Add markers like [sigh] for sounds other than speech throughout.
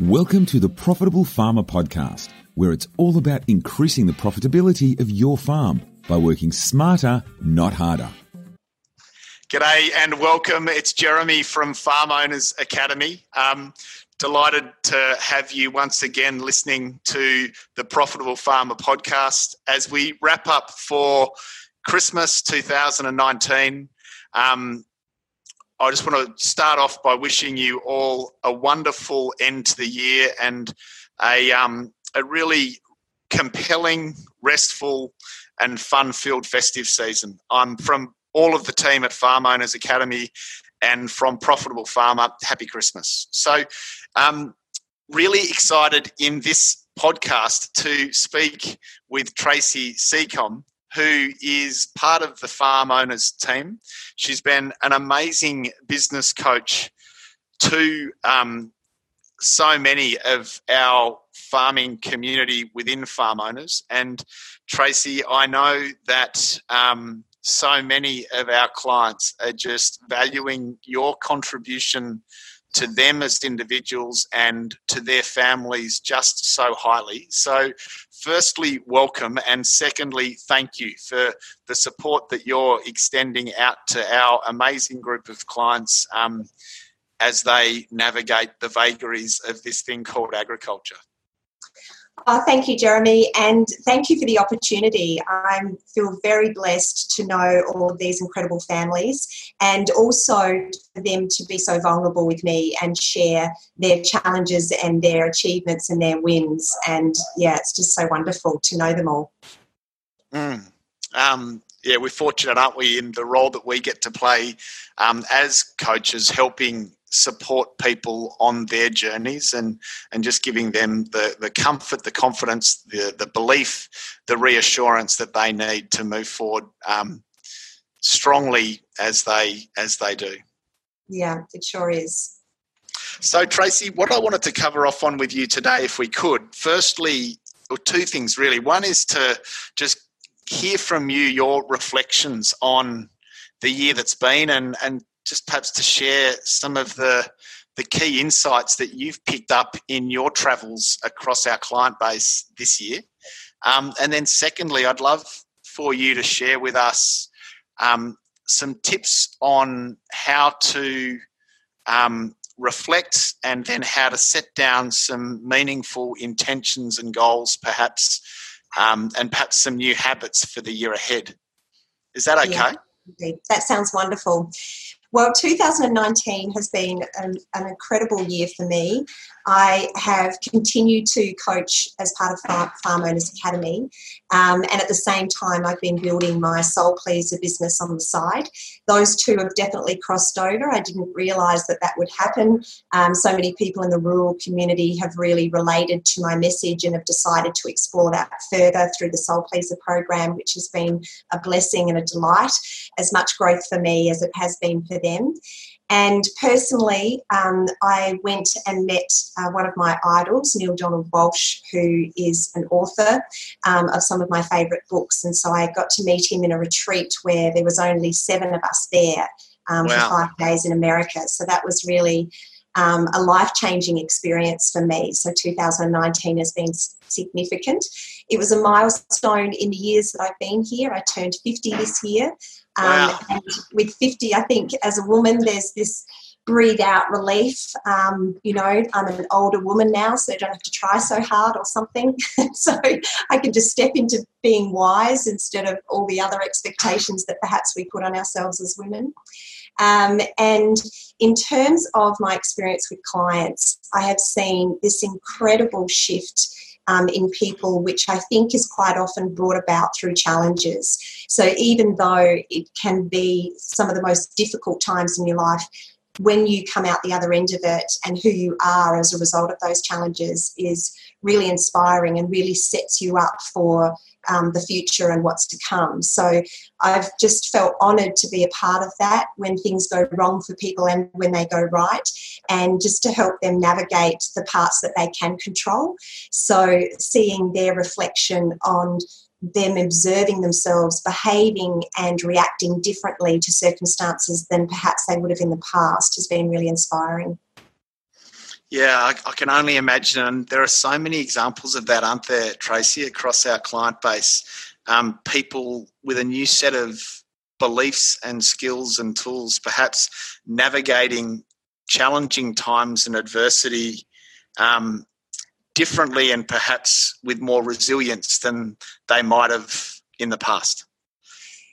Welcome to the Profitable Farmer Podcast, where it's all about increasing the profitability of your farm by working smarter, not harder. G'day and welcome. It's Jeremy from Farm Owners Academy. Um, delighted to have you once again listening to the Profitable Farmer podcast as we wrap up for Christmas 2019. Um, I just want to start off by wishing you all a wonderful end to the year and a, um, a really compelling, restful, and fun filled festive season. I'm from all of the team at Farm Owners Academy and from Profitable Farmer. Happy Christmas. So, um, really excited in this podcast to speak with Tracy Seacom, who is part of the farm owners team. She's been an amazing business coach to um, so many of our farming community within farm owners. And Tracy, I know that um, so many of our clients are just valuing your contribution to them as individuals and to their families just so highly. So, firstly, welcome, and secondly, thank you for the support that you're extending out to our amazing group of clients um, as they navigate the vagaries of this thing called agriculture. Oh, thank you, Jeremy, and thank you for the opportunity. I feel very blessed to know all of these incredible families and also for them to be so vulnerable with me and share their challenges and their achievements and their wins. And yeah, it's just so wonderful to know them all. Mm. Um, yeah, we're fortunate, aren't we, in the role that we get to play um, as coaches, helping support people on their journeys and and just giving them the the comfort the confidence the the belief the reassurance that they need to move forward um, strongly as they as they do. Yeah it sure is. So tracy what i wanted to cover off on with you today if we could firstly or two things really. One is to just hear from you your reflections on the year that's been and and just perhaps to share some of the the key insights that you've picked up in your travels across our client base this year. Um, and then, secondly, I'd love for you to share with us um, some tips on how to um, reflect and then how to set down some meaningful intentions and goals, perhaps, um, and perhaps some new habits for the year ahead. Is that okay? Yeah, that sounds wonderful. Well, 2019 has been an, an, incredible year for me. I have continued to coach as part of Farm, Farm Owners Academy, um, and at the same time, I've been building my Soul Pleaser business on the side. Those two have definitely crossed over. I didn't realise that that would happen. Um, so many people in the rural community have really related to my message and have decided to explore that further through the Soul Pleaser program, which has been a blessing and a delight. As much growth for me as it has been for them. And personally, um, I went and met uh, one of my idols, Neale Donald Walsch, who is an author um, of some of my favourite books. And so I got to meet him in a retreat where there was only seven of us there um, wow. for five days in America. So that was really um, a life changing experience for me. So 2019 has been significant. It was a milestone in the years that I've been here. I turned 50 this year. Um, wow. And with 50, I think as a woman, there's this breathe out relief. Um, you know, I'm an older woman now, so I don't have to try so hard or something. [laughs] so I can just step into being wise instead of all the other expectations that perhaps we put on ourselves as women. Um, and in terms of my experience with clients, I have seen this incredible shift um, in people, which I think is quite often brought about through challenges. So even though it can be some of the most difficult times in your life, when you come out the other end of it and who you are as a result of those challenges is really inspiring and really sets you up for um, the future and what's to come. So I've just felt honoured to be a part of that when things go wrong for people and when they go right, and just to help them navigate the parts that they can control. So seeing their reflection on them observing themselves behaving and reacting differently to circumstances than perhaps they would have in the past has been really inspiring. Yeah, I, I, can only imagine. And there are so many examples of that, aren't there, Tracy, across our client base? Um, people with a new set of beliefs and skills and tools, perhaps navigating challenging times and adversity um, differently and perhaps with more resilience than they might have in the past.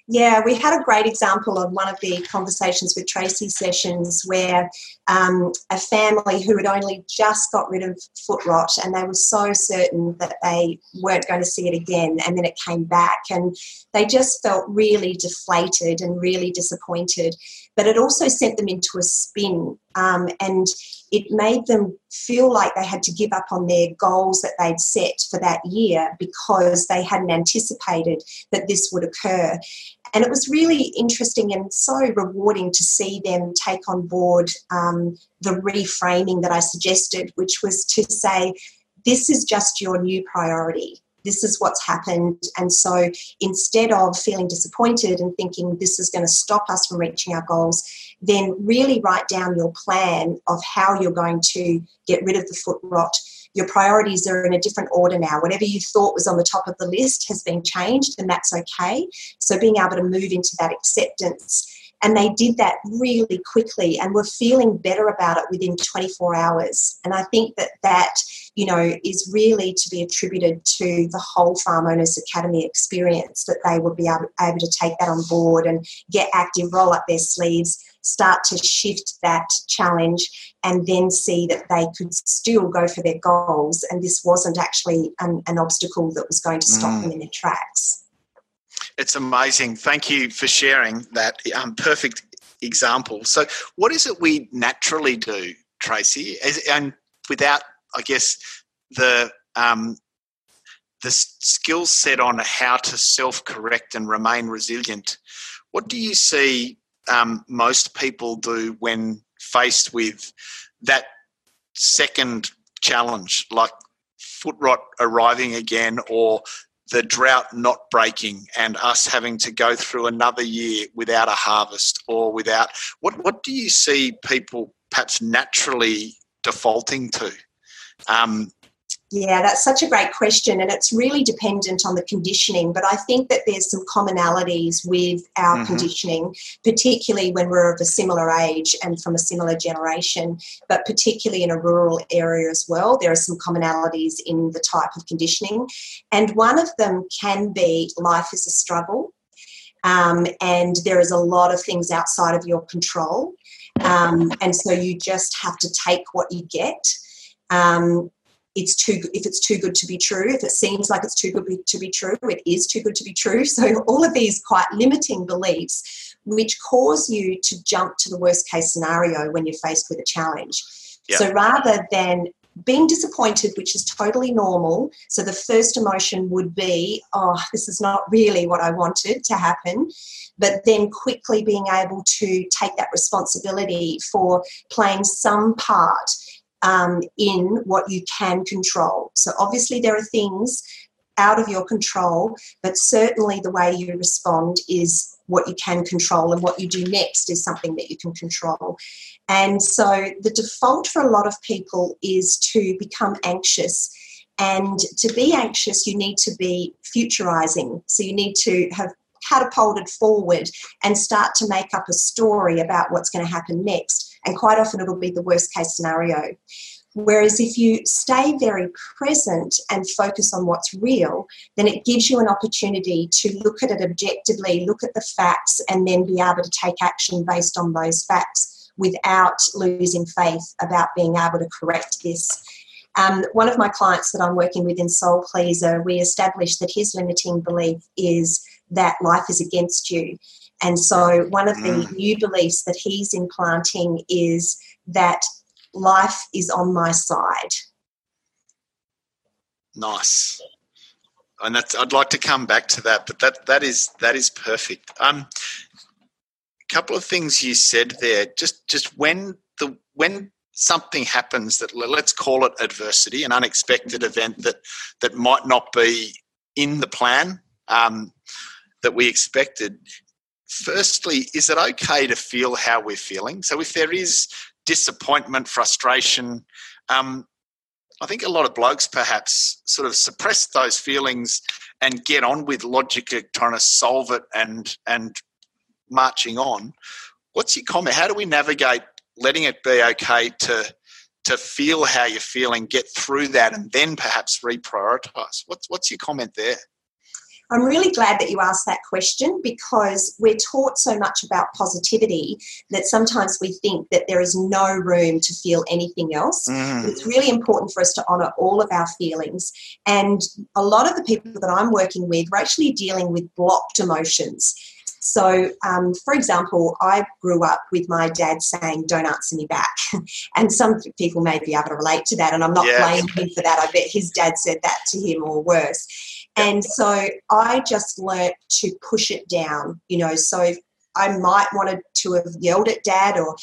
Yeah, we had a great example on one of the conversations with Tracy sessions where um, a family who had only just got rid of foot rot and they were so certain that they weren't going to see it again, and then it came back, and they just felt really deflated and really disappointed. But it also sent them into a spin, um, and it made them feel like they had to give up on their goals that they'd set for that year because they hadn't anticipated that this would occur. And it was really interesting and so rewarding to see them take on board um, the reframing that I suggested, which was to say, this is just your new priority this is what's happened. And so instead of feeling disappointed and thinking this is going to stop us from reaching our goals, then really write down your plan of how you're going to get rid of the foot rot. Your priorities are in a different order now. Whatever you thought was on the top of the list has been changed, and that's okay. So, being able to move into that acceptance and they did that really quickly and were feeling better about it within 24 hours. And I think that that you know, is really to be attributed to the whole Farm Owners Academy experience that they would be able, able to take that on board and get active, roll up their sleeves, start to shift that challenge, and then see that they could still go for their goals. And this wasn't actually an, an obstacle that was going to stop mm. them in their tracks. It's amazing. Thank you for sharing that um, perfect example. So, what is it we naturally do, Tracy? As, and without I guess the um, the skill set on how to self correct and remain resilient. What do you see um, most people do when faced with that second challenge, like foot rot arriving again or the drought not breaking and us having to go through another year without a harvest or without what what do you see people perhaps naturally defaulting to? Um, yeah, that's such a great question, and it's really dependent on the conditioning. But I think that there's some commonalities with our mm-hmm. conditioning, particularly when we're of a similar age and from a similar generation, but particularly in a rural area as well. There are some commonalities in the type of conditioning, and one of them can be life is a struggle. Um, and there is a lot of things outside of your control. Um, and so you just have to take what you get um, it's too if it's too good to be true if it seems like it's too good to be true it is too good to be true. [laughs] So all of these quite limiting beliefs which cause you to jump to the worst case scenario when you're faced with a challenge. So rather than being disappointed which is totally normal so the first emotion would be oh this is not really what i wanted to happen but then quickly being able to take that responsibility for playing some part um, in what you can control. So, obviously, there are things out of your control, but certainly the way you respond is what you can control, and what you do next is something that you can control. And so, the default for a lot of people is to become anxious. And to be anxious, you need to be futurizing. So, you need to have catapulted forward and start to make up a story about what's going to happen next and quite often it'll be the worst case scenario. Whereas if you stay very present and focus on what's real, then it gives you an opportunity to look at it objectively, look at the facts, and then be able to take action based on those facts without losing faith about being able to correct this. Um, one of my clients that I'm working with in Soul Pleaser, we established that his limiting belief is that life is against you. And so, one of the mm. new beliefs that he's implanting is that life is on my side. Nice. And that's, I'd like to come back to that, but that, that is that is perfect. Um, a couple of things you said there. Just just when the when something happens that let's call it adversity, an unexpected event that that might not be in the plan um, that we expected firstly, is it okay to feel how we're feeling? So if there is disappointment, frustration, Um, I think a lot of blokes perhaps sort of suppress those feelings and get on with logically trying to solve it and and marching on. What's your comment? How do we navigate letting it be okay to to feel how you're feeling, get through that, and then perhaps reprioritize? What's what's your comment there? I'm really glad that you asked that question because we're taught so much about positivity that sometimes we think that there is no room to feel anything else. Mm. It's really important for us to honour all of our feelings. And a lot of the people that I'm working with are actually dealing with blocked emotions. So, um, for example, I grew up with my dad saying, Don't answer me back. [laughs] and some people may be able to relate to that, and I'm not blaming him for that. I bet his dad said that to him or worse. And so I just learnt to push it down, you know. So I might wanted to have yelled at dad or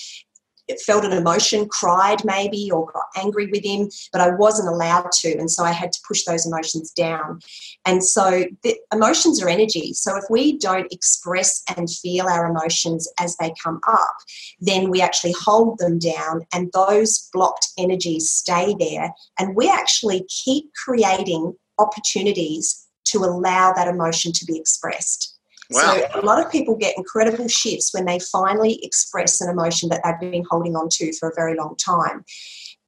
felt an emotion, cried maybe, or got angry with him, but I wasn't allowed to. And so I had to push those emotions down. And so the emotions are energy. So if we don't express and feel our emotions as they come up, then we actually hold them down and those blocked energies stay there. And we actually keep creating opportunities to allow that emotion to be expressed. Wow. So a lot of people get incredible shifts when they finally express an emotion that they've been holding on to for a very long time.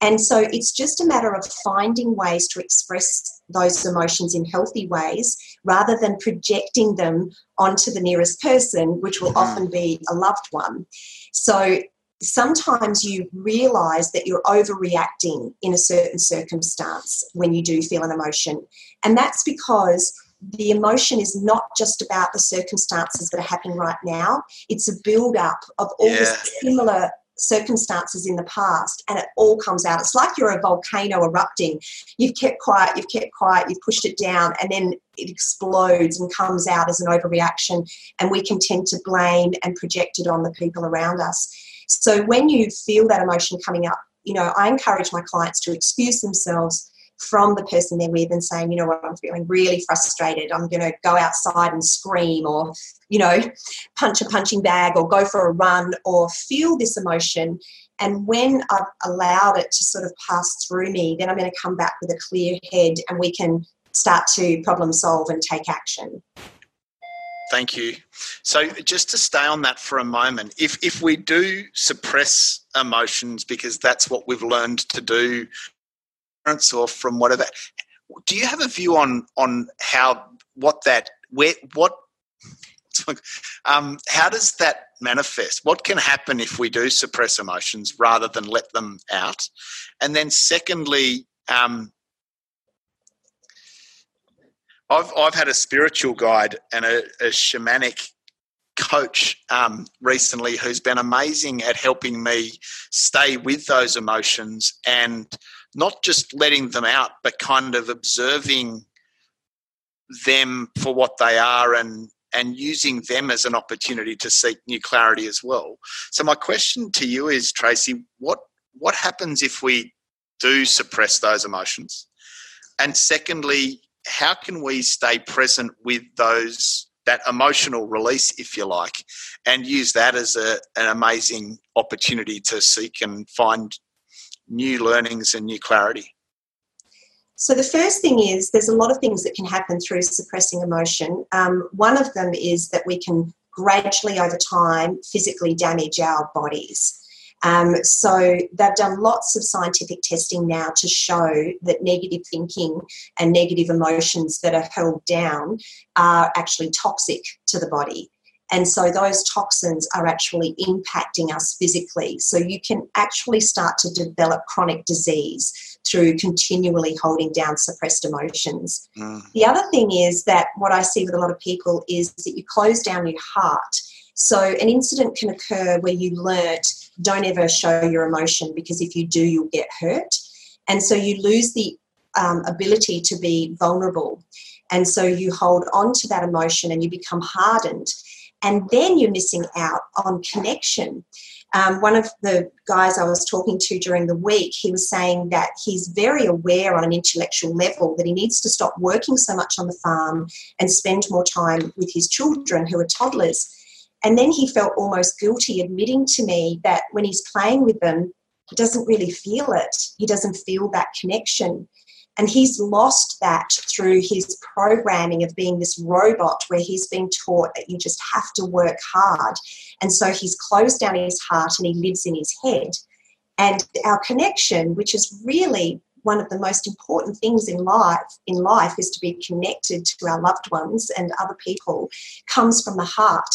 And so it's just a matter of finding ways to express those emotions in healthy ways rather than projecting them onto the nearest person, which will mm-hmm. often be a loved one. So sometimes you realize that you're overreacting in a certain circumstance when you do feel an emotion. And that's because the emotion is not just about the circumstances that are happening right now, it's a build up of all yeah. the similar circumstances in the past and it all comes out. It's like you're a volcano erupting. You've kept quiet, you've kept quiet, you've pushed it down, and then it explodes and comes out as an overreaction. And we can tend to blame and project it on the people around us. So when you feel that emotion coming up, you know, I encourage my clients to excuse themselves from the person they're with and saying, you know what, I'm feeling really frustrated. I'm going to go outside and scream or, you know, punch a punching bag or go for a run or feel this emotion. And when I've allowed it to sort of pass through me, then I'm going to come back with a clear head and we can start to problem solve and take action. Thank you. So, just to stay on that for a moment, if if we do suppress emotions because that's what we've learned to do, parents or from whatever, do you have a view on on how what that where what [laughs] um, how does that manifest? What can happen if we do suppress emotions rather than let them out? And then, secondly, um, I've I've had a spiritual guide and a, a shamanic coach um, recently who's been amazing at helping me stay with those emotions and not just letting them out, but kind of observing them for what they are and and using them as an opportunity to seek new clarity as well. So my question to you is, Tracy, what what happens if we do suppress those emotions? And secondly, how can we stay present with those that emotional release, if you like, and use that as a, an amazing opportunity to seek and find new learnings and new clarity? So, the first thing is there's a lot of things that can happen through suppressing emotion. Um, one of them is that we can gradually, over time, physically damage our bodies. Um, so they've done lots of scientific testing now to show that negative thinking and negative emotions that are held down are actually toxic to the body. And so those toxins are actually impacting us physically. So you can actually start to develop chronic disease through continually holding down suppressed emotions. Mm. The other thing is that what I see with a lot of people is that you close down your heart. So an incident can occur where you learnt don't ever show your emotion because if you do, you'll get hurt. And so you lose the um, ability to be vulnerable. And so you hold on to that emotion and you become hardened. And then you're missing out on connection. Um, one of the guys I was talking to during the week, he was saying that he's very aware on an intellectual level that he needs to stop working so much on the farm and spend more time with his children who are toddlers and then he felt almost guilty admitting to me that when he's playing with them, he doesn't really feel it. He doesn't feel that connection. And he's lost that through his programming of being this robot where he's been taught that you just have to work hard. And so he's closed down his heart and he lives in his head. And our connection, which is really one of the most important things in life in life is to be connected to our loved ones and other people comes from the heart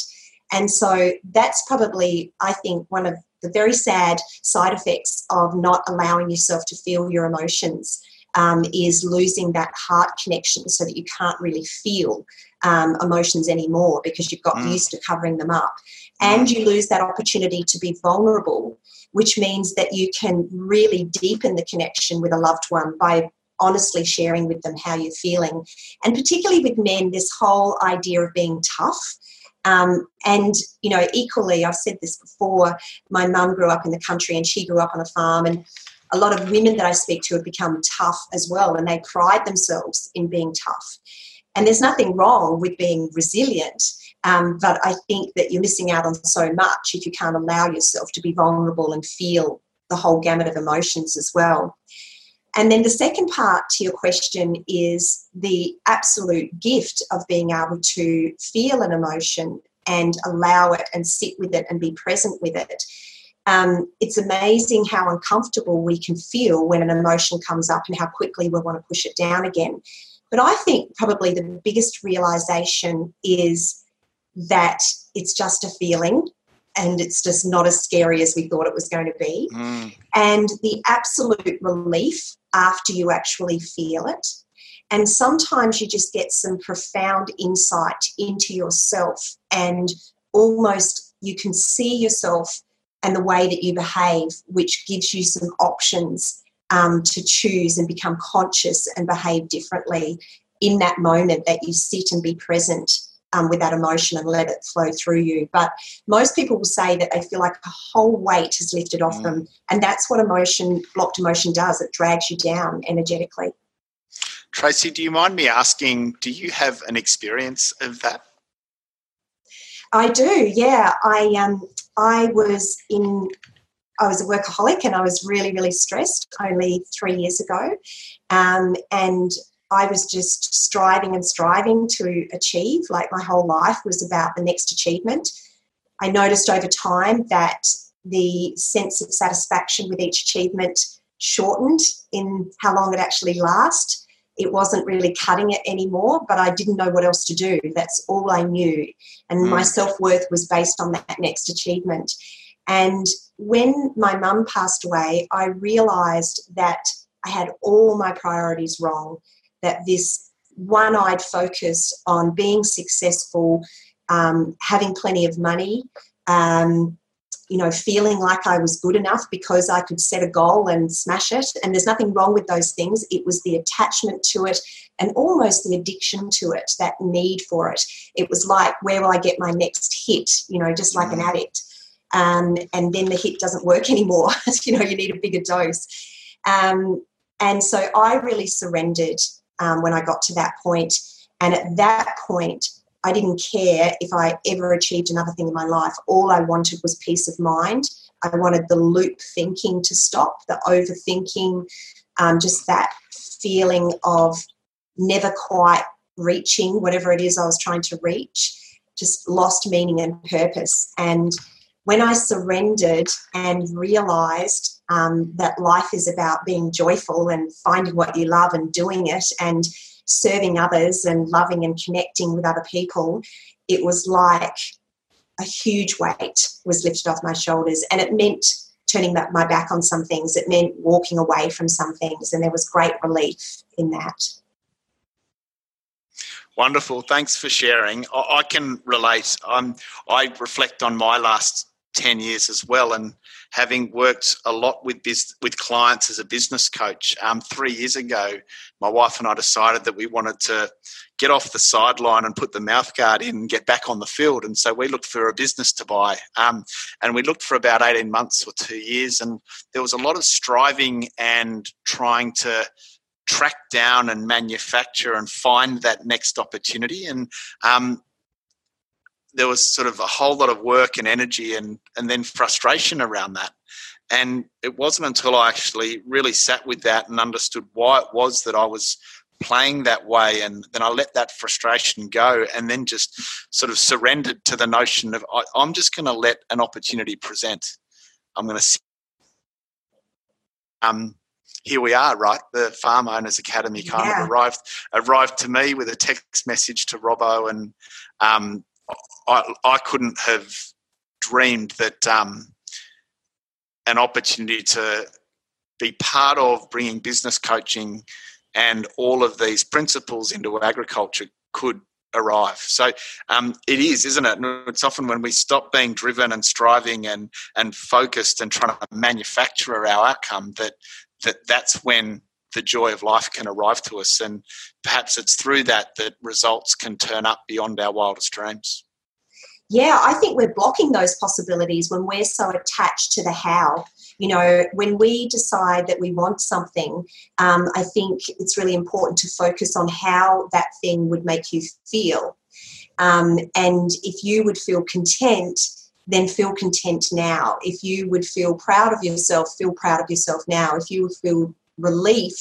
and so that's probably i think one of the very sad side effects of not allowing yourself to feel your emotions um, is losing that heart connection so that you can't really feel um, emotions anymore because you've got mm. used to covering them up. And mm. you lose that opportunity to be vulnerable, which means that you can really deepen the connection with a loved one by honestly sharing with them how you're feeling. And particularly with men, this whole idea of being tough. Um, and, you know, equally, I've said this before, my mum grew up in the country and she grew up on a farm. And a lot of women that I speak to have become tough as well, and they pride themselves in being tough. And there's nothing wrong with being resilient, um, but I think that you're missing out on so much if you can't allow yourself to be vulnerable and feel the whole gamut of emotions as well. And then the second part to your question is the absolute gift of being able to feel an emotion and allow it and sit with it and be present with it. Um, it's amazing how uncomfortable we can feel when an emotion comes up and how quickly we want to push it down again. But I think probably the biggest realization is that it's just a feeling and it's just not as scary as we thought it was going to be. Mm. And the absolute relief after you actually feel it. And sometimes you just get some profound insight into yourself, and almost you can see yourself and the way that you behave, which gives you some options um, to choose and become conscious and behave differently in that moment that you sit and be present um, with that emotion and let it flow through you. But most people will say that they feel like a whole weight has lifted off mm. them. And that's what emotion, blocked emotion does. It drags you down energetically. Tracy, do you mind me asking, do you have an experience of that? I do, yeah. I um I was in I was a workaholic and I was really, really stressed only three years ago. Um, and I was just striving and striving to achieve. Like my whole life was about the next achievement. I noticed over time that the sense of satisfaction with each achievement shortened in how long it actually lasts. It wasn't really cutting it anymore, but I didn't know what else to do. That's all I knew. And mm. my self worth was based on that next achievement. And when my mum passed away, I realized that I had all my priorities wrong, that this one eyed focus on being successful, um, having plenty of money, um, you know, feeling like I was good enough because I could set a goal and smash it. And there's nothing wrong with those things. It was the attachment to it and almost the addiction to it, that need for it. It was like, where will I get my next hit? You know, just like an mm. addict. Um, and then the hit doesn't work [laughs] anymore. [laughs] you know, you need a bigger dose. Um, and so I really surrendered um, when I got to that point. And at that point, I didn't care if I ever achieved another thing in my life. All I wanted was peace of mind. I wanted the loop thinking to stop, the overthinking, um, just that feeling of never quite reaching whatever it is I was trying to reach, just lost meaning and purpose. And when I surrendered and realized um, that life is about being joyful and finding what you love and doing it and serving others and loving and connecting with other people, it was like a huge weight was lifted off my shoulders. And it meant turning my back on some things, it meant walking away from some things. And there was great relief in that. Wonderful. Thanks for sharing. I can relate. Um, I reflect on my last 10 years as well and having worked a lot with biz- with clients as a business coach um, three years ago my wife and i decided that we wanted to get off the sideline and put the mouth guard in and get back on the field and so we looked for a business to buy um, and we looked for about 18 months or two years and there was a lot of striving and trying to track down and manufacture and find that next opportunity and um, there was sort of a whole lot of work and energy and and then frustration around that and it wasn't until I actually really sat with that and understood why it was that I was playing that way and then I let that frustration go and then just sort of surrendered to the notion of I, am just going to let an opportunity present. I'm going to um here we are, right? The Farm Owners Academy kind yeah. of arrived arrived to me with a text message to Robbo, and um, I, I couldn't have dreamed that um, an opportunity to be part of bringing business coaching and all of these principles into agriculture could arrive. So um, it is, isn't it? It's often when we stop being driven and striving and and focused and trying to manufacture our outcome that that that's when the joy of life can arrive to us, and perhaps it's through that that results can turn up beyond our wildest dreams. Yeah, I think we're blocking those possibilities when we're so attached to the how. You know, when we decide that we want something, um, I think it's really important to focus on how that thing would make you feel. Um, and if you would feel content, then feel content now. If you would feel proud of yourself, feel proud of yourself now. If you would feel relief,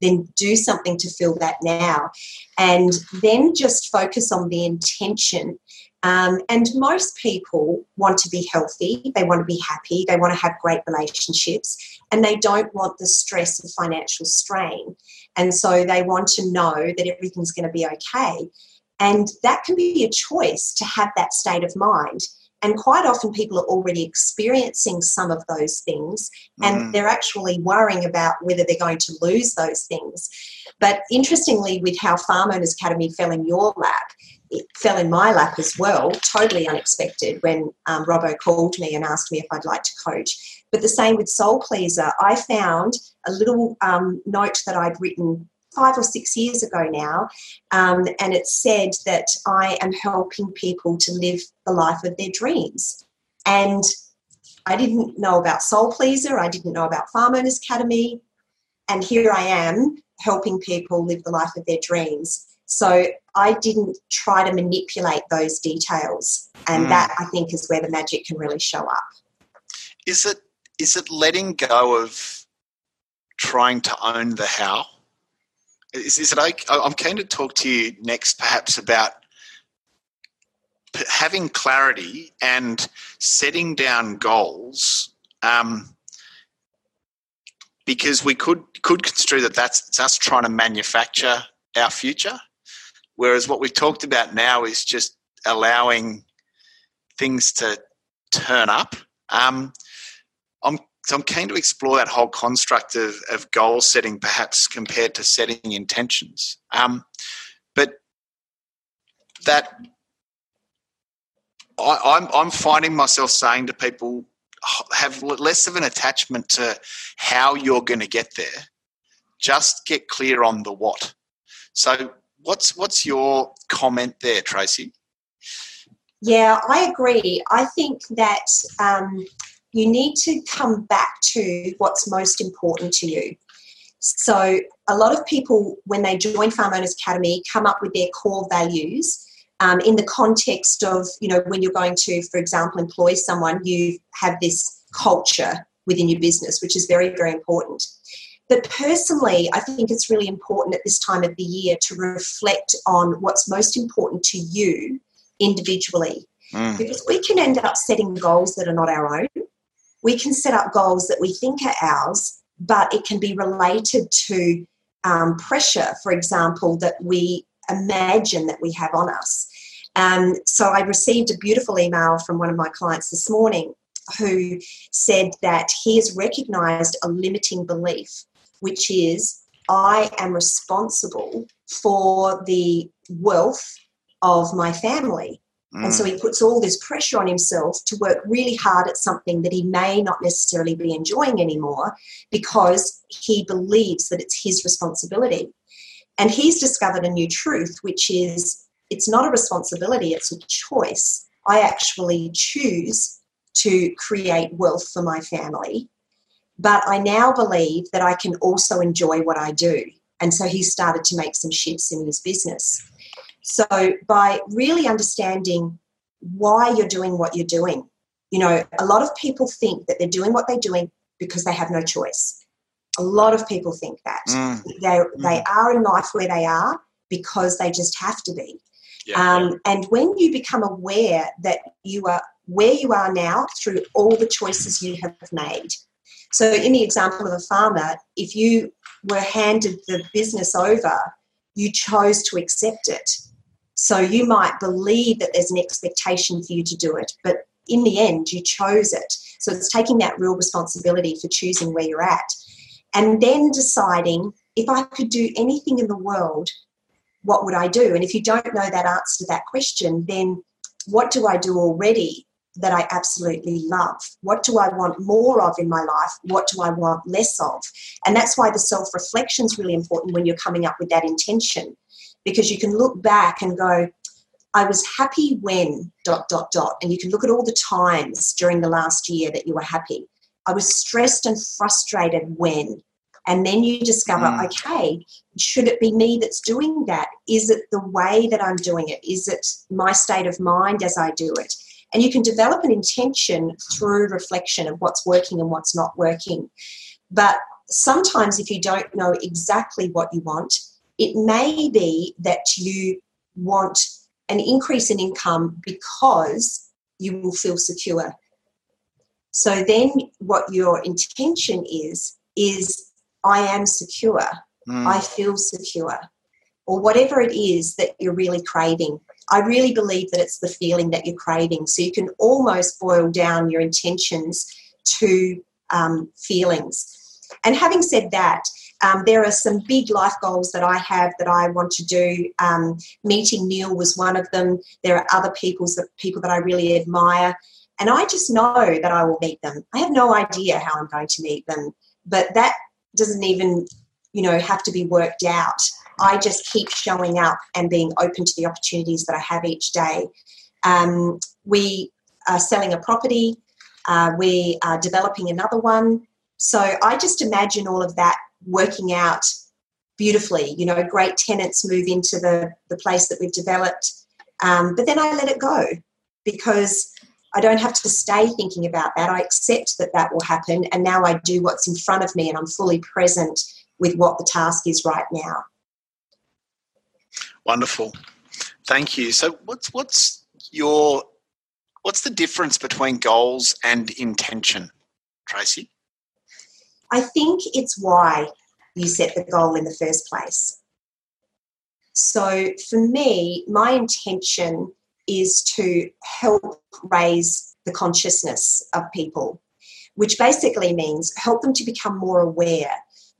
then do something to feel that now. And then just focus on the intention um, and most people want to be healthy, they want to be happy, they want to have great relationships, and they don't want the stress of financial strain. And so they want to know that everything's going to be okay. And that can be a choice to have that state of mind. And quite often, people are already experiencing some of those things, and mm. they're actually worrying about whether they're going to lose those things. But interestingly, with how Farm Owners Academy fell in your lap, it fell in my lap as well, totally unexpected when um, Robbo called me and asked me if I'd like to coach. But the same with Soul Pleaser. I found a little um, note that I'd written five or six years ago now, um, and it said that I am helping people to live the life of their dreams. And I didn't know about Soul Pleaser, I didn't know about Farm Owners Academy, and here I am helping people live the life of their dreams. So I didn't try to manipulate those details. And mm. that I think is where the magic can really show up. Is it is it letting go of trying to own the how? Is, is it okay? I'm keen to talk to you next perhaps about having clarity and setting down goals um, because we could could construe that that's us trying to manufacture our future Whereas what we've talked about now is just allowing things to turn up. Um, I'm so I'm keen to explore that whole construct of, of goal setting, perhaps compared to setting intentions. Um, but that I, I'm I'm finding myself saying to people, have less of an attachment to how you're going to get there. Just get clear on the what. So What's what's your comment there, Tracy? Yeah, I agree. I think that um, you need to come back to what's most important to you. So, a lot of people, when they join Farm Owners Academy, come up with their core values um, in the context of, you know, when you're going to, for example, employ someone, you have this culture within your business, which is very, very important. But personally, I think it's really important at this time of the year to reflect on what's most important to you individually. Mm. Because we can end up setting goals that are not our own. We can set up goals that we think are ours, but it can be related to um, pressure, for example, that we imagine that we have on us. Um, so I received a beautiful email from one of my clients this morning who said that he has recognized a limiting belief which is I am responsible for the wealth of my family. Mm. And so he mm. puts all this pressure on himself to work really hard at something that he may not necessarily be enjoying anymore because he believes that it's his responsibility. And he's discovered a new truth, which is it's not a responsibility, it's a choice. I actually choose to create wealth for my family but I now believe that I can also enjoy what I do. And so he started to make some shifts in his business. So by really understanding why you're doing what you're doing, you know, a lot of people think that they're doing what they're doing because they have no choice. A lot of people think that. Mm. They, they Mm. are in life where they are because they just have to be. Yeah. Um, and when you become aware that you are where you are now through all the choices you have made. So, in the example of a farmer, if you were handed the business over, you chose to accept it. So, you might believe that there's an expectation for you to do it, but in the end, you chose it. So, it's taking that real responsibility for choosing where you're at and then deciding if I could do anything in the world what would I do? And if you don't know that answer to that question, then what do I do already that I absolutely love? What do I want more of in my life? What do I want less of? And that's why the self reflection is really important when you're coming up with that intention, because you can look back and go, I was happy when dot dot dot, and you can look at all the times during the last year that you were happy. I was stressed and frustrated when. And then you discover, Mm. okay, should it be me that's doing that? Is it the way that I'm doing it? Is it my state of mind as I do it? And you can develop an intention through reflection of what's working and what's not working. But sometimes, if you don't know exactly what you want, it may be that you want an increase in income because you will feel secure. So then, what your intention is, is I am secure. Mm. I feel secure, or whatever it is that you're really craving. I really believe that it's the feeling that you're craving. So you can almost boil down your intentions to um, feelings. And having said that, um, there are some big life goals that I have that I want to do. Um, meeting Neale was one of them. There are other people's that people that I really admire, and I just know that I will meet them. I have no idea how I'm going to meet them, but that doesn't even, you know, have to be worked out. I just keep showing up and being open to the opportunities that I have each day. Um, we are selling a property. Uh, we are developing another one. So I just imagine all of that working out beautifully. You know, great tenants move into the, the place that we've developed. Um, but then I let it go because I don't have to stay thinking about that. I accept that that will happen. And now I do what's in front of me and I'm fully present with what the task is right now. Wonderful. Thank you. So what's what's your what's the difference between goals and intention, Tracy? I think it's why you set the goal in the first place. So for me, my intention is to help raise the consciousness of people, which basically means help them to become more aware,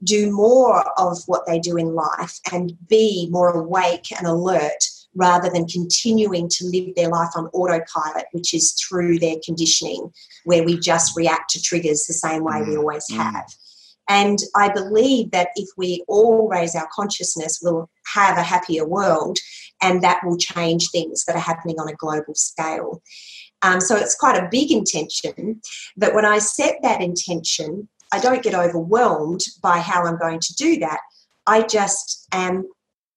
do more of what they do in life, and be more awake and alert rather than continuing to live their life on autopilot, which is through their conditioning, where we just react to triggers the same way we Mm, always mm. have. And I believe that if we all raise our consciousness, we'll have a happier world and that will change things that are happening on a global scale. Um, so it's quite a big intention, but when I set that intention, I don't get overwhelmed by how I'm going to do that. I just am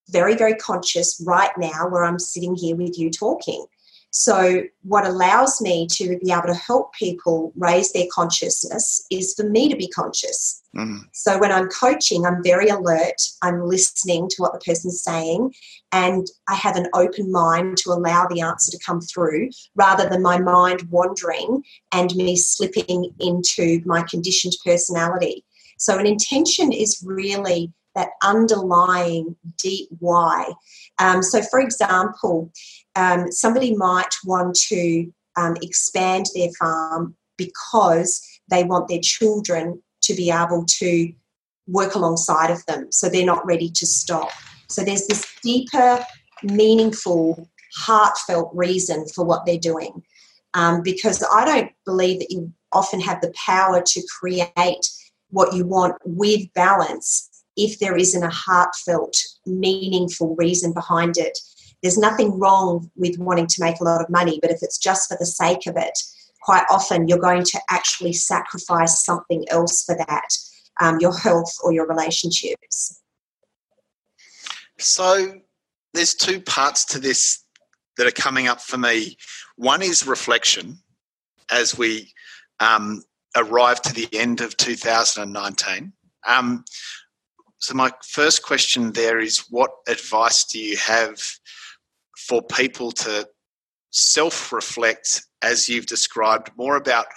very, very conscious right now where I'm sitting here with you talking. So, what allows me to be able to help people raise their consciousness is for me to be conscious. Mm. So when I'm coaching, I'm very alert. I'm listening to what the person's saying, and I have an open mind to allow the answer to come through rather than my mind wandering and me slipping into my conditioned personality. So, an intention is really that underlying deep why. Um, so, for example, um, somebody might want to um, expand their farm because they want their children to be able to work alongside of them so they're not ready to stop. So there's this deeper, meaningful, heartfelt reason for what they're doing. Um, because I don't believe that you often have the power to create what you want with balance if there isn't a heartfelt, meaningful reason behind it. There's nothing wrong with wanting to make a lot of money, but if it's just for the sake of it, quite often you're going to actually sacrifice something else for that um, your health or your relationships. So there's two parts to this that are coming up for me. One is reflection as we um, arrived to the end of 2019. Um, so, my first question there is what advice do you have for people to self reflect, as you've described, more about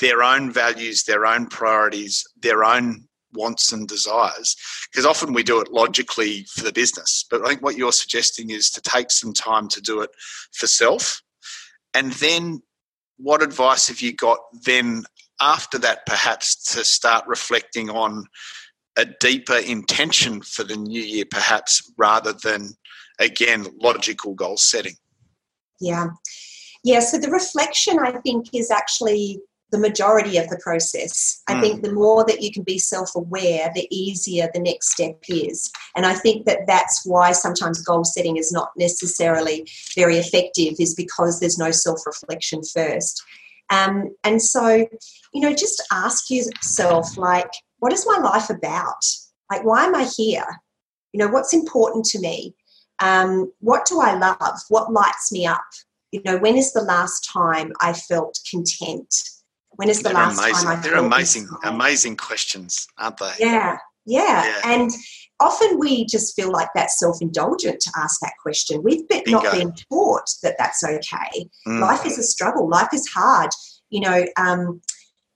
their own values, their own priorities, their own wants and desires? Because often we do it logically for the business, but I think what you're suggesting is to take some time to do it for self. And then, what advice have you got then after that, perhaps to start reflecting on a deeper intention for the new year, perhaps rather than, again, logical goal setting? Yeah. Yeah, so the reflection, I think, is actually the majority of the process. I mm. think the more that you can be self aware, the easier the next step is. And I think that that's why sometimes goal setting is not necessarily very effective, is because there's no self reflection first. Um, and so, you know, just ask yourself, like, what is my life about? Like, why am I here? You know, what's important to me? Um, what do I love? What lights me up? You know, when is the last time I felt content? When is the They're last amazing. time I They're amazing, inspired? amazing questions, aren't they? Yeah, yeah, yeah. And often we just feel like that's self-indulgent to ask that question. We've been, not been taught that that's okay. Mm. Life is a struggle. Life is hard. You know, um,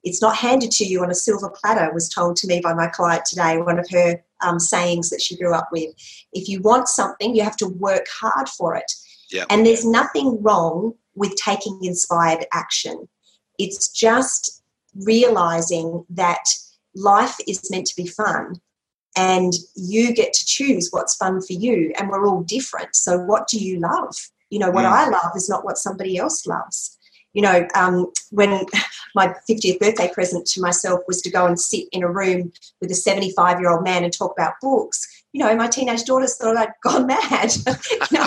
it's not handed to you on a silver platter. Was told to me by my client today. One of her um, sayings that she grew up with: "If you want something, you have to work hard for it." Yep. And there's nothing wrong with taking inspired action. It's just realizing that life is meant to be fun and you get to choose what's fun for you and we're all different so what do you love you know what mm. i love is not what somebody else loves you know um, when my 50th birthday present to myself was to go and sit in a room with a 75 year old man and talk about books you know, my teenage daughters thought I'd gone [laughs] mad. you know,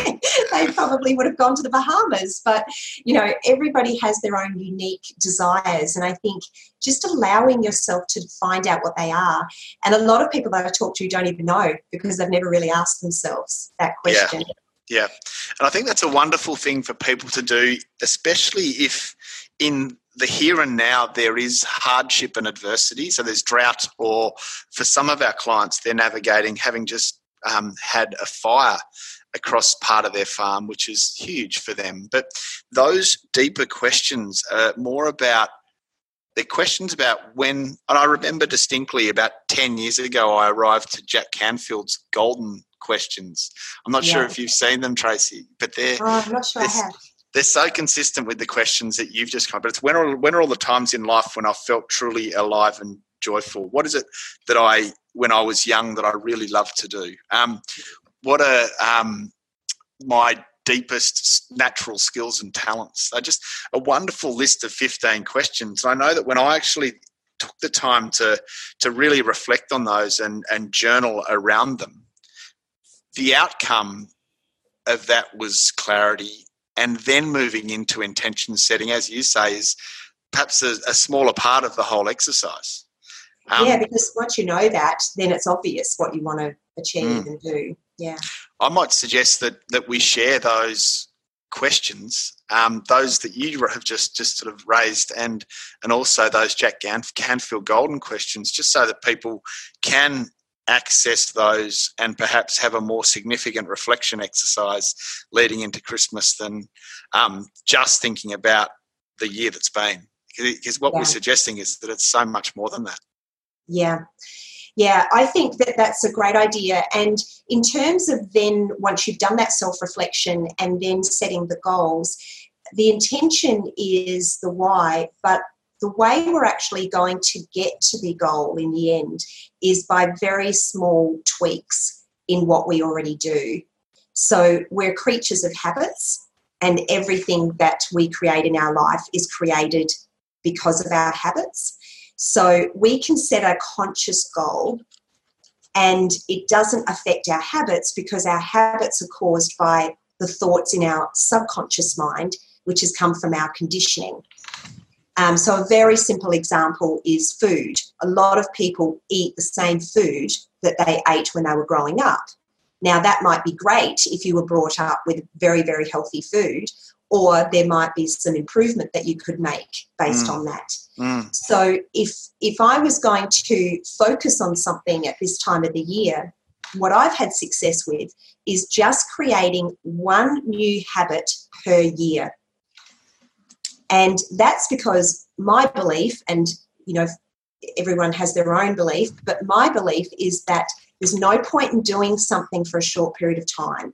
like, [laughs] they probably would have gone to the Bahamas. But, you know, everybody has their own unique desires. And I think just allowing yourself to find out what they are. And a lot of people that I talk to don't even know because they've never really asked themselves that question. Yeah. Yeah. And I think that's a wonderful thing for people to do, especially if in the here and now there is hardship and adversity. So there's drought, or for some of our clients, they're navigating having just um, had a fire across part of their farm, which is huge for them. But those deeper questions are more about they're questions about when, and I remember distinctly about 10 years ago, I arrived to Jack Canfield's Golden Questions. I'm not yeah. sure if you've seen them, Tracy, but they're. Oh, I'm not sure I have they're so consistent with the questions that you've just come. But it's when are, when are all the times in life when I felt truly alive and joyful? What is it that I, when I was young, that I really loved to do? Um, what are um, my deepest natural skills and talents? They're just a wonderful list of 15 questions. And I know that when I actually took the time to to really reflect on those and and journal around them, the outcome of that was clarity and then moving into intention setting, as you say, is perhaps a, a smaller part of the whole exercise. Um, yeah, because once you know that, then it's obvious what you want to achieve mm. and do. Yeah. I might suggest that that we share those questions, um, those that you have just just sort of raised, and and also those Jack Canfield Golden questions, just so that people can access those and perhaps have a more significant reflection exercise leading into Christmas than um, just thinking about the year that's been. Because what yeah. we're suggesting is that it's so much more than that. Yeah. Yeah, I think that that's a great idea. And in terms of then, once you've done that self reflection and then setting the goals, the intention is the why, but the way we're actually going to get to the goal in the end is by very small tweaks in what we already do. So we're creatures of habits, and everything that we create in our life is created because of our habits. So we can set a conscious goal and it doesn't affect our habits because our habits are caused by the thoughts in our subconscious mind, which has come from our conditioning. Um, so, a very simple example is food. A lot of people eat the same food that they ate when they were growing up. Now, that might be great if you were brought up with very, very healthy food, or there might be some improvement that you could make based mm. on that. Mm. So if if I was going to focus on something at this time of the year, what I've had success with is just creating one new habit per year. And that's because my belief, and you know, everyone has their own belief, but my belief is that there's no point in doing something for a short period of time.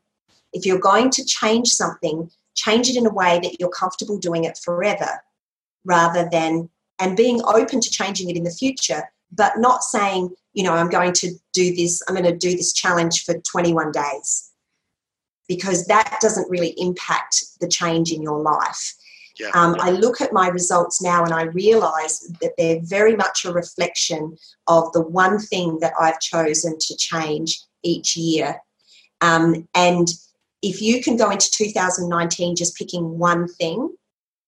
If you're going to change something, change it in a way that you're comfortable doing it forever rather than, and being open to changing it in the future, but not saying, you know, I'm going to do this, I'm going to do this challenge for 21 days because that doesn't really impact the change in your life. Yeah. Um, I look at my results now and I realize that they're very much a reflection of the one thing that I've chosen to change each year. Um, and if you can go into 2019 just picking one thing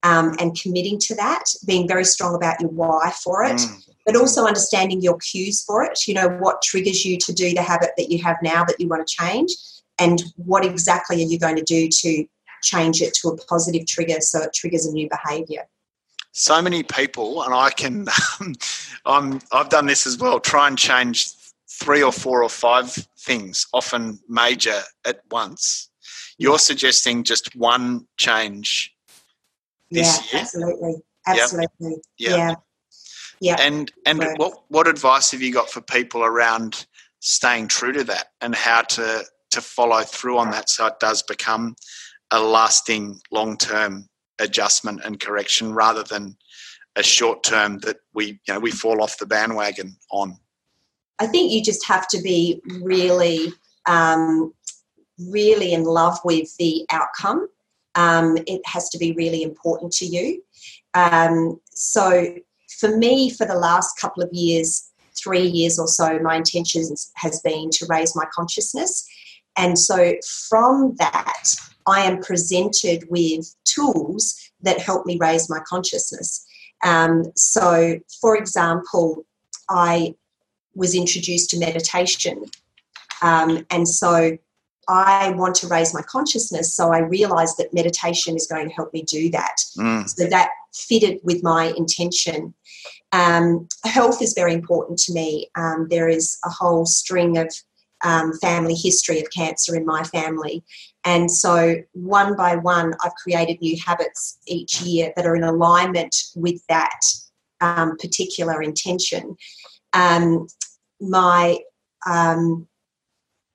um, and committing to that, being very strong about your why for it, mm. but also understanding your cues for it, you know, what triggers you to do the habit that you have now that you want to change, and what exactly are you going to do to change it to a positive trigger so it triggers a new behavior so many people and i can [laughs] um, I'm, i've done this as well try and change three or four or five things often major at once. You're suggesting just one change this yeah, year? absolutely. Absolutely. Yep. yeah. Yeah. And and what what advice have you got for people around staying true to that and how to to follow through on that so it does become a lasting long term adjustment and correction rather than a short term that we you know we fall off the bandwagon on. I think you just have to be really um, really in love with the outcome. Um, it has to be really important to you. Um, so for me for the last couple of years three years or so my intention has been to raise my consciousness. And so from that I am presented with tools that help me raise my consciousness. Um, so, for example, I was introduced to meditation. Um, and so I want to raise my consciousness. So I realized that meditation is going to help me do that. Mm. So that fitted with my intention. Um, health is very important to me. Um, there is a whole string of um, family history of cancer in my family. And so, one by one, I've created new habits each year that are in alignment with that um, particular intention. Um, my um,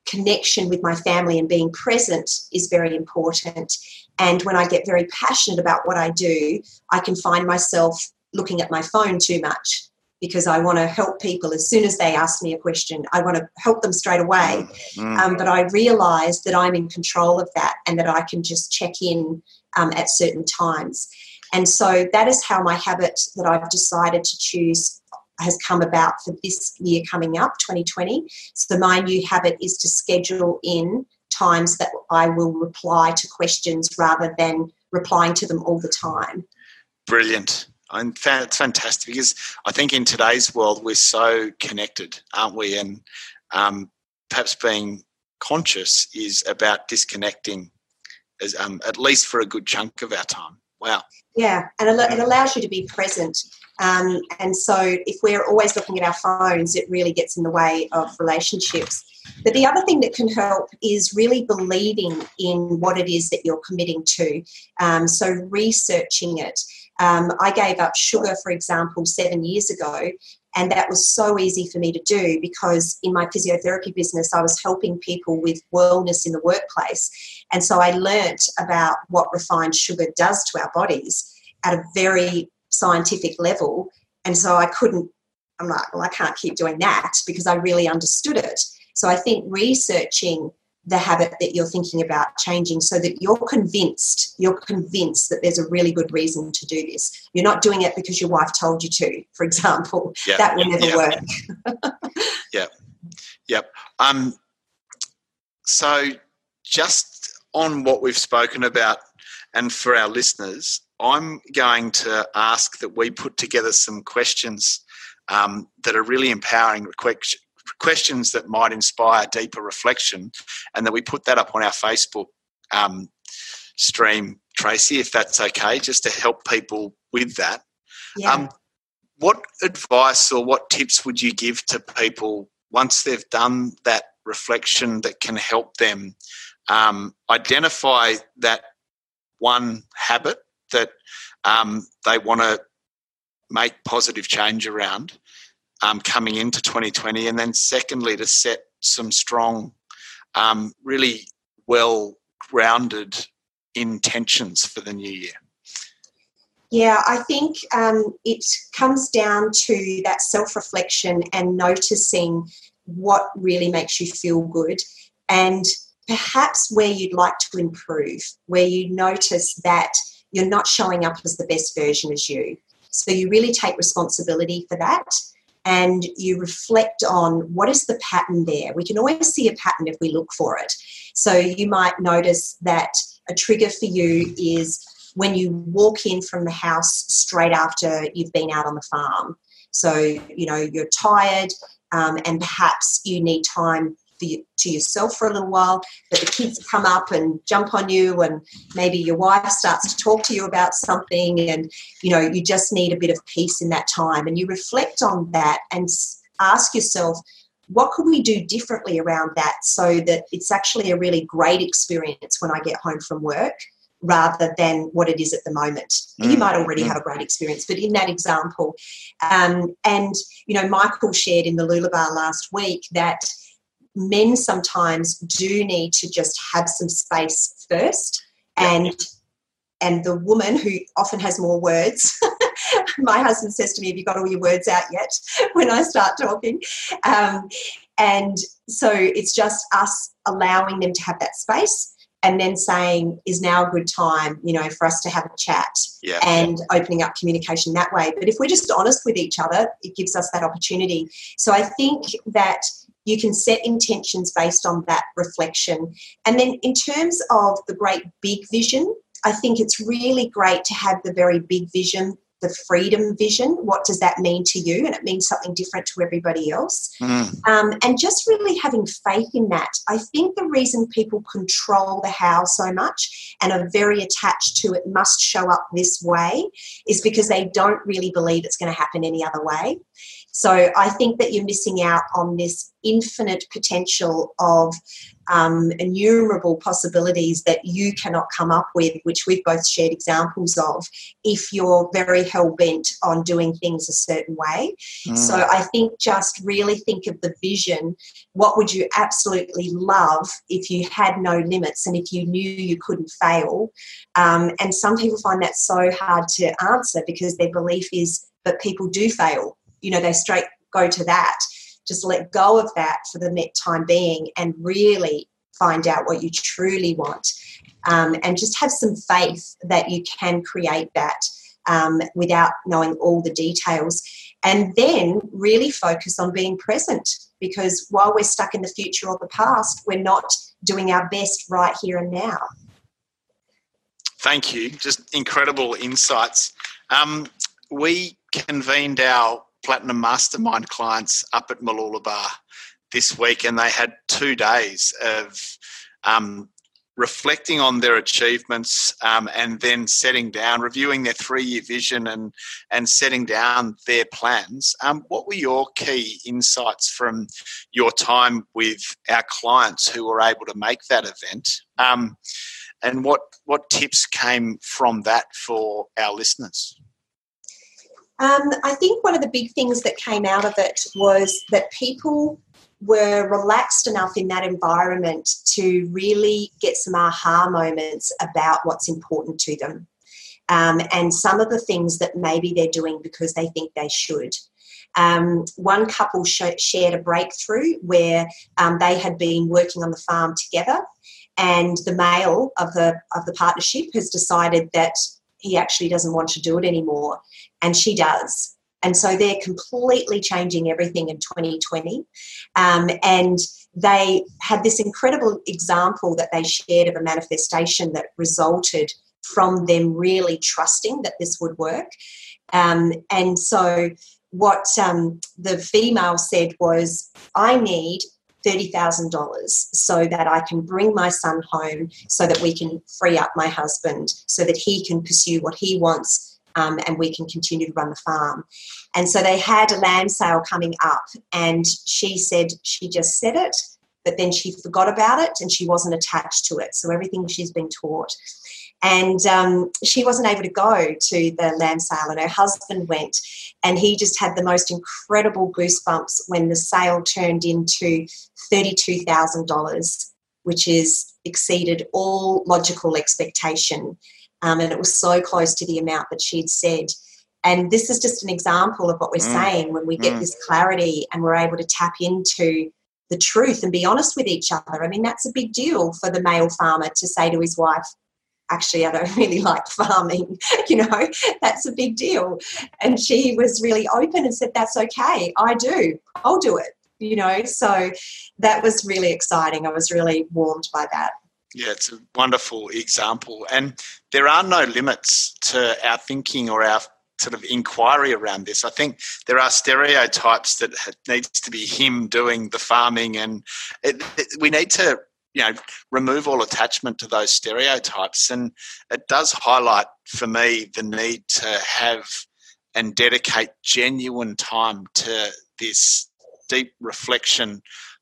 connection with my family and being present is very important. And when I get very passionate about what I do, I can find myself looking at my phone too much because I want to help people as soon as they ask me a question. I want to help them straight away. Mm. Um, but I realize that I'm in control of that and that I can just check in um, at certain times. And so that is how my habit that I've decided to choose has come about for this year coming up, 2020. So my new habit is to schedule in times that I will reply to questions rather than replying to them all the time. Brilliant. And it's fantastic because I think in today's world we're so connected, aren't we? And um, perhaps being conscious is about disconnecting, as um, at least for a good chunk of our time. Wow. Yeah, and it allows you to be present. Um, and so, if we're always looking at our phones, it really gets in the way of relationships. But the other thing that can help is really believing in what it is that you're committing to. Um, so, researching it. Um, I gave up sugar, for example, seven years ago, and that was so easy for me to do because in my physiotherapy business, I was helping people with wellness in the workplace. And so I learnt about what refined sugar does to our bodies at a very scientific level. And so I couldn't, I'm like, well, I can't keep doing that because I really understood it. So I think researching the habit that you're thinking about changing so that you're convinced you're convinced that there's a really good reason to do this you're not doing it because your wife told you to for example [laughs] yep. that will never yep. work [laughs] yep yep um so just on what we've spoken about and for our listeners i'm going to ask that we put together some questions um, that are really empowering questions that might inspire deeper reflection, and that we put that up on our Facebook um, stream, Tracy, if that's okay, just to help people with that. Yeah. Um, what advice or what tips would you give to people once they've done that reflection that can help them um, identify that one habit that um, they want to make positive change around um, coming into 2020, and then secondly to set some strong, um, really well grounded intentions for the new year. Yeah, I think um, it comes down to that self reflection and noticing what really makes you feel good and perhaps where you'd like to improve, where you notice that you're not showing up as the best version as you. So you really take responsibility for that and you reflect on what is the pattern there. We can always see a pattern if we look for it. So you might notice that a trigger for you is when you walk in from the house straight after you've been out on the farm. So, you know, you're tired um, and perhaps you need time you, to yourself for a little while, but the kids come up and jump on you, and maybe your wife starts to talk to you about something, and you know you just need a bit of peace in that time, and you reflect on that and ask yourself, what could we do differently around that so that it's actually a really great experience when I get home from work rather than what it is at the moment. Mm. You might already mm. have a great experience, but in that example, um, and you know, Michael shared in the Mooloolaba last week that men sometimes do need to just have some space first. And and the woman who often has more words [laughs] my husband says to me have you got all your words out yet? [laughs] when i start talking. Um, and so it's just us allowing them to have that space and then saying is now a good time you know for us to have a chat yeah. and opening up communication that way. But if we're just honest with each other it gives us that opportunity. So i think that you can set intentions based on that reflection. And then, in terms of the great big vision, I think it's really great to have the very big vision the freedom vision. What does that mean to you? And it means something different to everybody else. Mm. Um, and just really having faith in that. I think the reason people control the how so much and are very attached to it must show up this way is because they don't really believe it's going to happen any other way. So I think that you're missing out on this infinite potential of um, innumerable possibilities that you cannot come up with, which we've both shared examples of, if you're very hell bent on doing things a certain way. Mm. So I think just really think of the vision. What would you absolutely love if you had no limits and if you knew you couldn't fail? Um, and some people find that so hard to answer because their belief is that people do fail. You know, they straight go to that. Just let go of that for the next time being and really find out what you truly want. Um, and just have some faith that you can create that um, without knowing all the details. And then really focus on being present because while we're stuck in the future or the past we're not doing our best right here and now. Thank you. Just incredible insights. Um, we convened our platinum mastermind clients up at Mooloolaba this week, and they had two days of um, reflecting on their achievements um, and then setting down, reviewing their three-year vision and and setting down their plans. Um, what were your key insights from your time with our clients who were able to make that event? Um, and what what tips came from that for our listeners? Um, I think one of the big things that came out of it was that people were relaxed enough in that environment to really get some aha moments about what's important to them. Um, and some of the things that maybe they're doing because they think they should. Um, one couple sh- shared a breakthrough where um, they had been working on the farm together, and the male of the of the partnership has decided that he actually doesn't want to do it anymore, and she does. And so they're completely changing everything in 2020. Um, and they had this incredible example that they shared of a manifestation that resulted from them really trusting that this would work. Um, and so what um, the female said was, I need $30,000 so that I can bring my son home so that we can free up my husband so that he can pursue what he wants um, and we can continue to run the farm. And so they had a land sale coming up, and she said she just said it, but then she forgot about it and she wasn't attached to it. So everything she's been taught. And um, she wasn't able to go to the lamb sale, and her husband went, and he just had the most incredible goosebumps when the sale turned into $32,000, which is exceeded all logical expectation. Um, and it was so close to the amount that she'd said. And this is just an example of what we're mm. saying when we get mm. this clarity and we're able to tap into the truth and be honest with each other. I mean, that's a big deal for the male farmer to say to his wife, actually, I don't [laughs] really like farming. [laughs] you know, that's a big deal. And she was really open and said, that's okay. I do. I'll do it. You know, so that was really exciting. I was really warmed by that. Yeah, it's a wonderful example. And there are no limits to our thinking or our sort of inquiry around this. I think there are stereotypes that needs to be him doing the farming, and it, it, we need to you know remove all attachment to those stereotypes. And it does highlight for me the need to have and dedicate genuine time to this deep reflection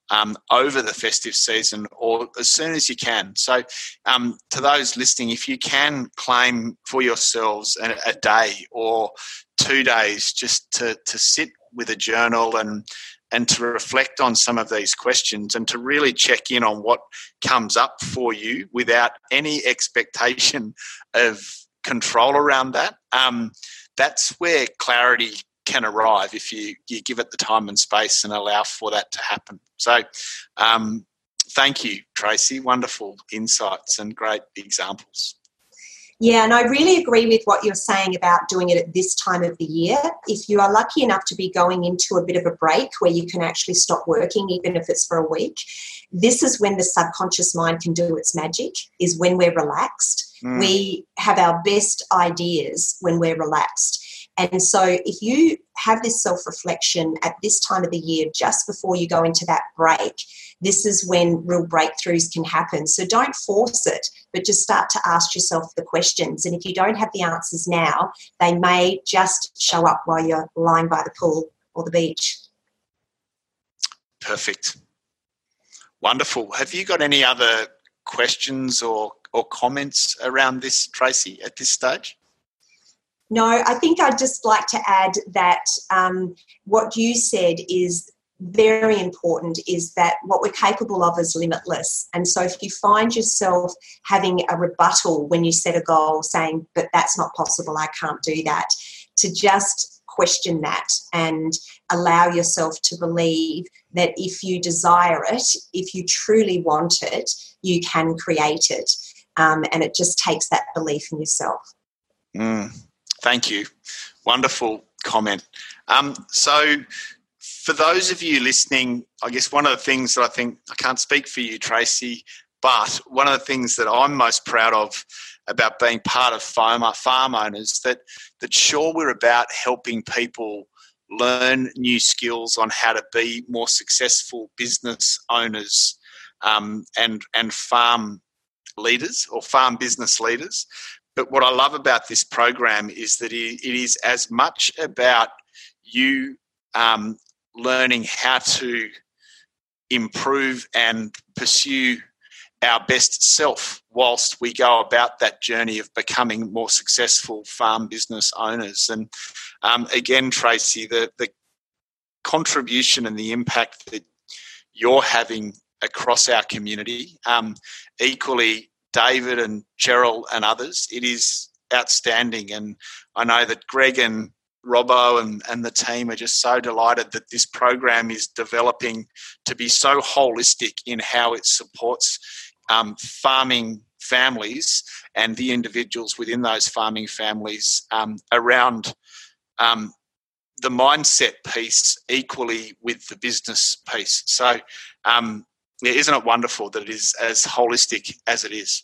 um, over the festive season or as soon as you can. So, um, to those listening, if you can claim for yourselves a, a, day or two days just to, to sit with a journal and and to reflect on some of these questions and to really check in on what comes up for you without any expectation of control around that. Um, that's where clarity can arrive if you, you give it the time and space and allow for that to happen. So, um, thank you, Tracy. Wonderful insights and great examples. Yeah, and I really agree with what you're saying about doing it at this time of the year. If you are lucky enough to be going into a bit of a break where you can actually stop working, even if it's for a week, this is when the subconscious mind can do its magic, is when we're relaxed. Mm. We have our best ideas when we're relaxed. And so, if you have this self reflection at this time of the year, just before you go into that break, this is when real breakthroughs can happen. So, don't force it, but just start to ask yourself the questions. And if you don't have the answers now, they may just show up while you're lying by the pool or the beach. Perfect. Wonderful. Have you got any other questions or, or comments around this, Tracy, at this stage? No, I think I'd just like to add that um, what you said is very important is that what we're capable of is limitless. And so if you find yourself having a rebuttal when you set a goal saying, but that's not possible, I can't do that, to just question that and allow yourself to believe that if you desire it, if you truly want it, you can create it. Um, and it just takes that belief in yourself. Mm. Thank you. Wonderful comment. Um, so, for those of you listening, I guess one of the things that I think I can't speak for you, Tracy, but one of the things that I'm most proud of about being part of farmer farm owners that that sure we're about helping people learn new skills on how to be more successful business owners um, and and farm leaders or farm business leaders. But what I love about this program is that it is as much about you um, learning how to improve and pursue our best self whilst we go about that journey of becoming more successful farm business owners. And um, again, Tracy, the, the contribution and the impact that you're having across our community, um, equally David and Cheryl and others. It is outstanding. And I know that Greg and Robbo and, and the team are just so delighted that this program is developing to be so holistic in how it supports um, farming families and the individuals within those farming families um, around um, the mindset piece equally with the business piece. So, um, isn't it wonderful that it is as holistic as it is?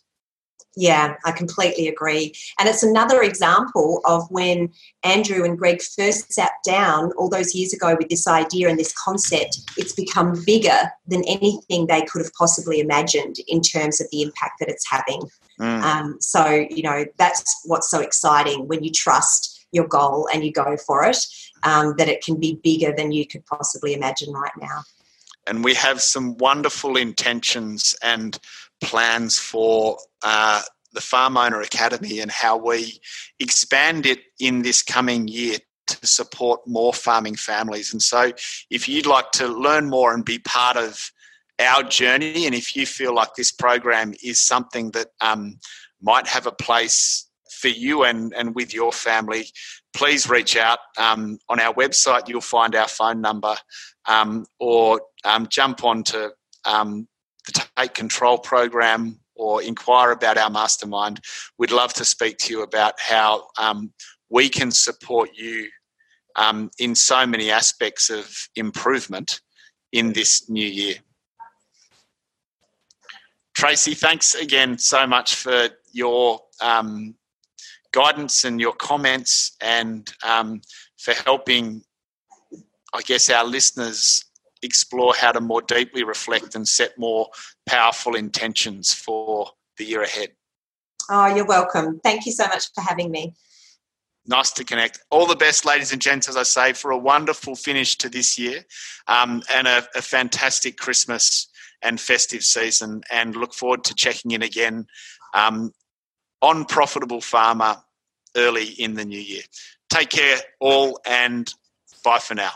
Yeah, I completely agree. And it's another example of when Andrew and Greg first sat down all those years ago with this idea and this concept, it's become bigger than anything they could have possibly imagined in terms of the impact that it's having. Mm. Um, so, you know, that's what's so exciting when you trust your goal and you go for it, um, that it can be bigger than you could possibly imagine right now. And we have some wonderful intentions and plans for uh, the Farm Owner Academy and how we expand it in this coming year to support more farming families. And so, if you'd like to learn more and be part of our journey, and if you feel like this program is something that um, might have a place for you and, and with your family, please reach out. Um, on our website, you'll find our phone number um, or um, jump onto um, the Take Control program or inquire about our mastermind. We'd love to speak to you about how um, we can support you um, in so many aspects of improvement in this new year. Tracy, thanks again so much for your um, guidance and your comments and um, for helping, I guess, our listeners explore how to more deeply reflect and set more powerful intentions for the year ahead. Oh, you're welcome. Thank you so much for having me. Nice to connect. All the best, ladies and gents, as I say, for a wonderful finish to this year um, and a, a fantastic Christmas and festive season. And look forward to checking in again um, on Profitable Farmer early in the new year. Take care, all, and bye for now.